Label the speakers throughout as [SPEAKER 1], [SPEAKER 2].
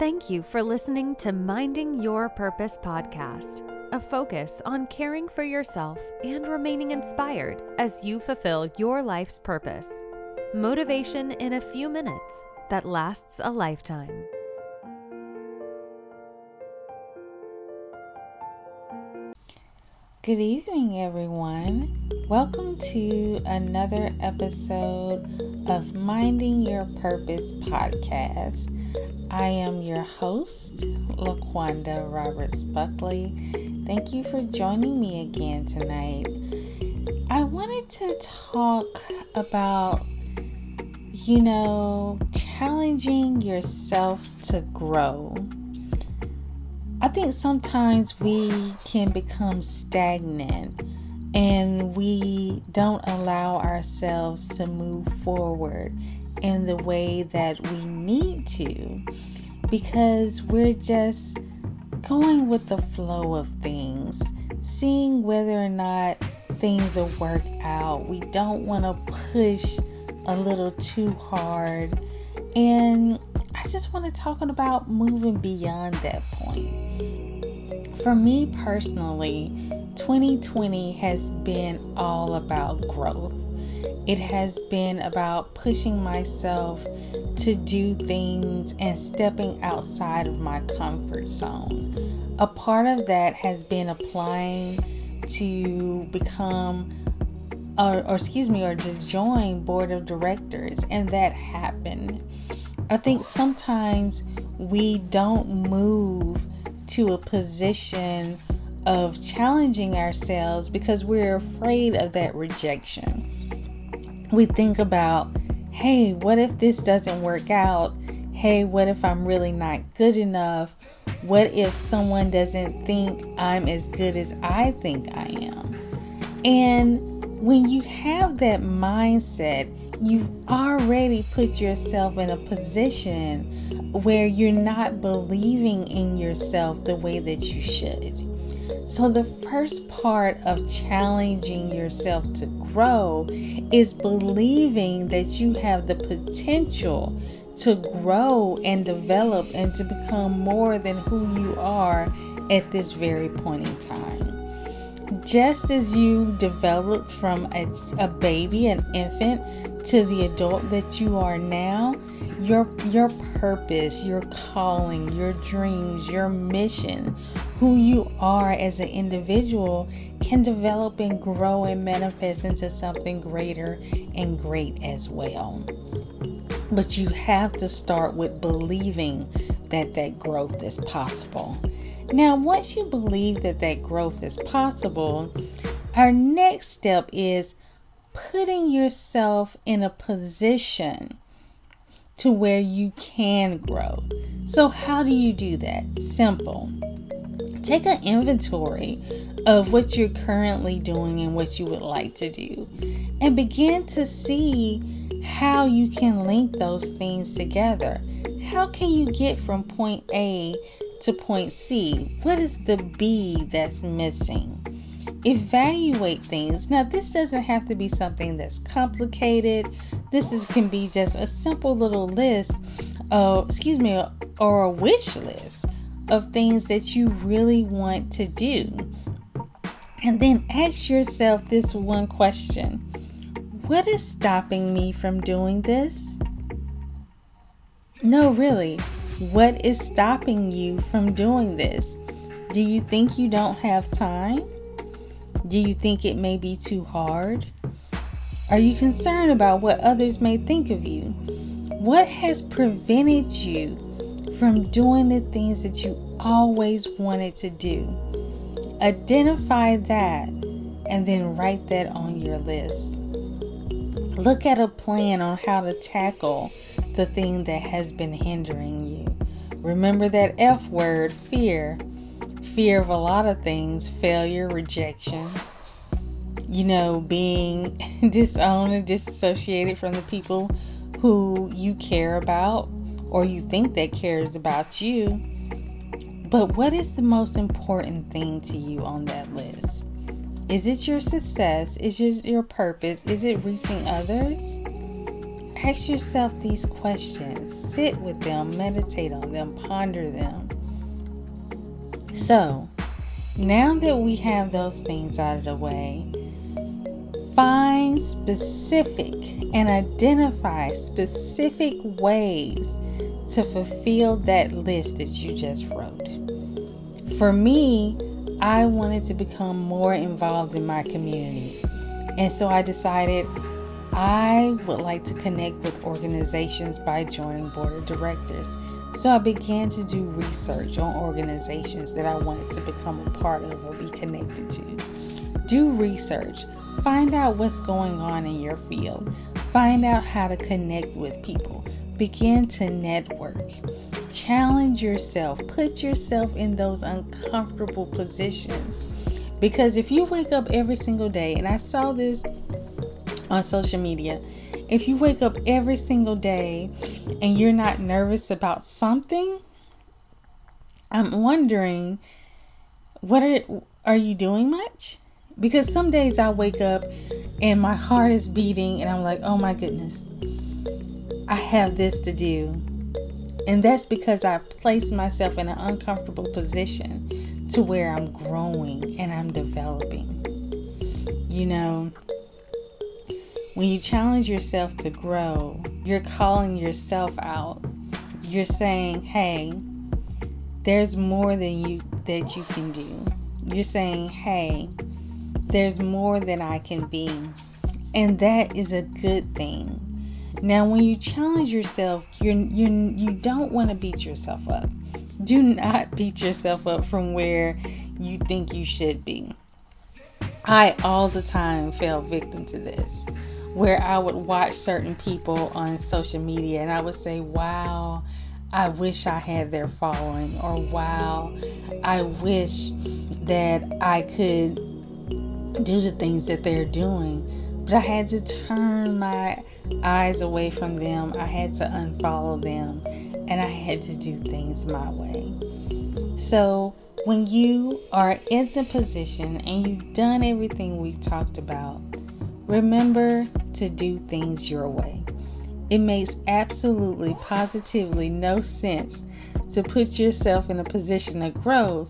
[SPEAKER 1] Thank you for listening to Minding Your Purpose podcast, a focus on caring for yourself and remaining inspired as you fulfill your life's purpose. Motivation in a few minutes that lasts a lifetime.
[SPEAKER 2] Good evening, everyone. Welcome to another episode of Minding Your Purpose podcast. I am your host, Laqwanda Roberts Buckley. Thank you for joining me again tonight. I wanted to talk about, you know, challenging yourself to grow. I think sometimes we can become stagnant and we don't allow ourselves to move forward in the way that we need to because we're just going with the flow of things, seeing whether or not things will work out. We don't want to push a little too hard. And I just want to talk about moving beyond that point. For me personally, 2020 has been all about growth. It has been about pushing myself to do things and stepping outside of my comfort zone. A part of that has been applying to become or, or, excuse me, or just join board of directors, and that happened. I think sometimes we don't move to a position of challenging ourselves because we're afraid of that rejection. We think about, hey, what if this doesn't work out? Hey, what if I'm really not good enough? What if someone doesn't think I'm as good as I think I am? And when you have that mindset, you've already put yourself in a position where you're not believing in yourself the way that you should. So, the first part of challenging yourself to grow is believing that you have the potential to grow and develop and to become more than who you are at this very point in time. Just as you develop from a, a baby, an infant, to the adult that you are now, your your purpose, your calling, your dreams, your mission, who you are as an individual can develop and grow and manifest into something greater and great as well. But you have to start with believing that that growth is possible. Now, once you believe that that growth is possible, our next step is putting yourself in a position to where you can grow. So, how do you do that? Simple. Take an inventory of what you're currently doing and what you would like to do, and begin to see how you can link those things together. How can you get from point A to point C? What is the B that's missing? Evaluate things. Now, this doesn't have to be something that's complicated. This is, can be just a simple little list, of, excuse me, or a wish list of things that you really want to do. And then ask yourself this one question What is stopping me from doing this? No, really. What is stopping you from doing this? Do you think you don't have time? Do you think it may be too hard? Are you concerned about what others may think of you? What has prevented you from doing the things that you always wanted to do? Identify that and then write that on your list. Look at a plan on how to tackle the thing that has been hindering you. Remember that F word, fear. Fear of a lot of things failure, rejection, you know, being disowned and disassociated from the people who you care about or you think that cares about you. But what is the most important thing to you on that list? Is it your success? Is it your purpose? Is it reaching others? Ask yourself these questions. sit with them, meditate on them, ponder them. So, now that we have those things out of the way, find specific and identify specific ways to fulfill that list that you just wrote. For me, I wanted to become more involved in my community. And so I decided I would like to connect with organizations by joining board of directors. So I began to do research on organizations that I wanted to become a part of or be connected to. Do research. Find out what's going on in your field. Find out how to connect with people. Begin to network. Challenge yourself. Put yourself in those uncomfortable positions. Because if you wake up every single day, and I saw this on social media, if you wake up every single day and you're not nervous about something, I'm wondering what are are you doing much? Because some days I wake up and my heart is beating and I'm like, "Oh my goodness. I have this to do." And that's because I placed myself in an uncomfortable position to where I'm growing and I'm developing. You know, when you challenge yourself to grow, you're calling yourself out. You're saying, "Hey, there's more than you that you can do." You're saying, "Hey, there's more than I can be." And that is a good thing. Now, when you challenge yourself, you're, you you don't want to beat yourself up. Do not beat yourself up from where you think you should be. I all the time fell victim to this where I would watch certain people on social media and I would say, wow, I wish I had their following, or wow, I wish that I could do the things that they're doing. I had to turn my eyes away from them, I had to unfollow them, and I had to do things my way. So, when you are in the position and you've done everything we've talked about, remember to do things your way. It makes absolutely, positively no sense to put yourself in a position of growth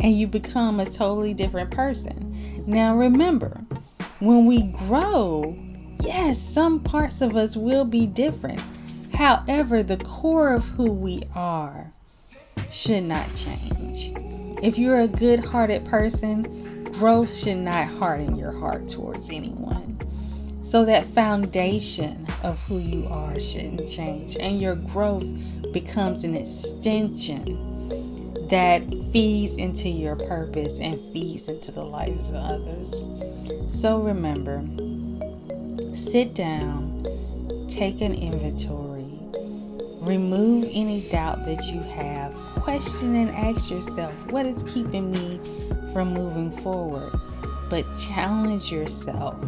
[SPEAKER 2] and you become a totally different person. Now, remember, when we grow, yes, some parts of us will be different. However, the core of who we are should not change. If you're a good hearted person, growth should not harden your heart towards anyone. So that foundation of who you are shouldn't change, and your growth becomes an extension that feeds into your purpose and feeds into the lives of others. So remember, sit down, take an inventory, remove any doubt that you have, question and ask yourself what is keeping me from moving forward, but challenge yourself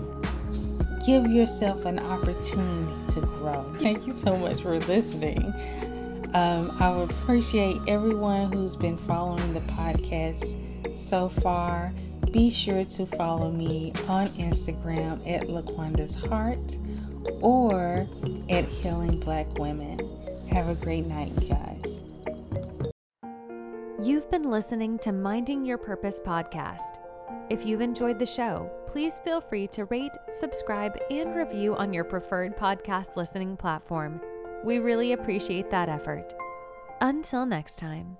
[SPEAKER 2] give yourself an opportunity to grow. Thank you so much for listening. Um, I would appreciate everyone who's been following the podcast so far. Be sure to follow me on Instagram at Laqwanda's Heart or at Healing Black Women. Have a great night, guys.
[SPEAKER 1] You've been listening to Minding Your Purpose podcast. If you've enjoyed the show, please feel free to rate, subscribe, and review on your preferred podcast listening platform. We really appreciate that effort. Until next time.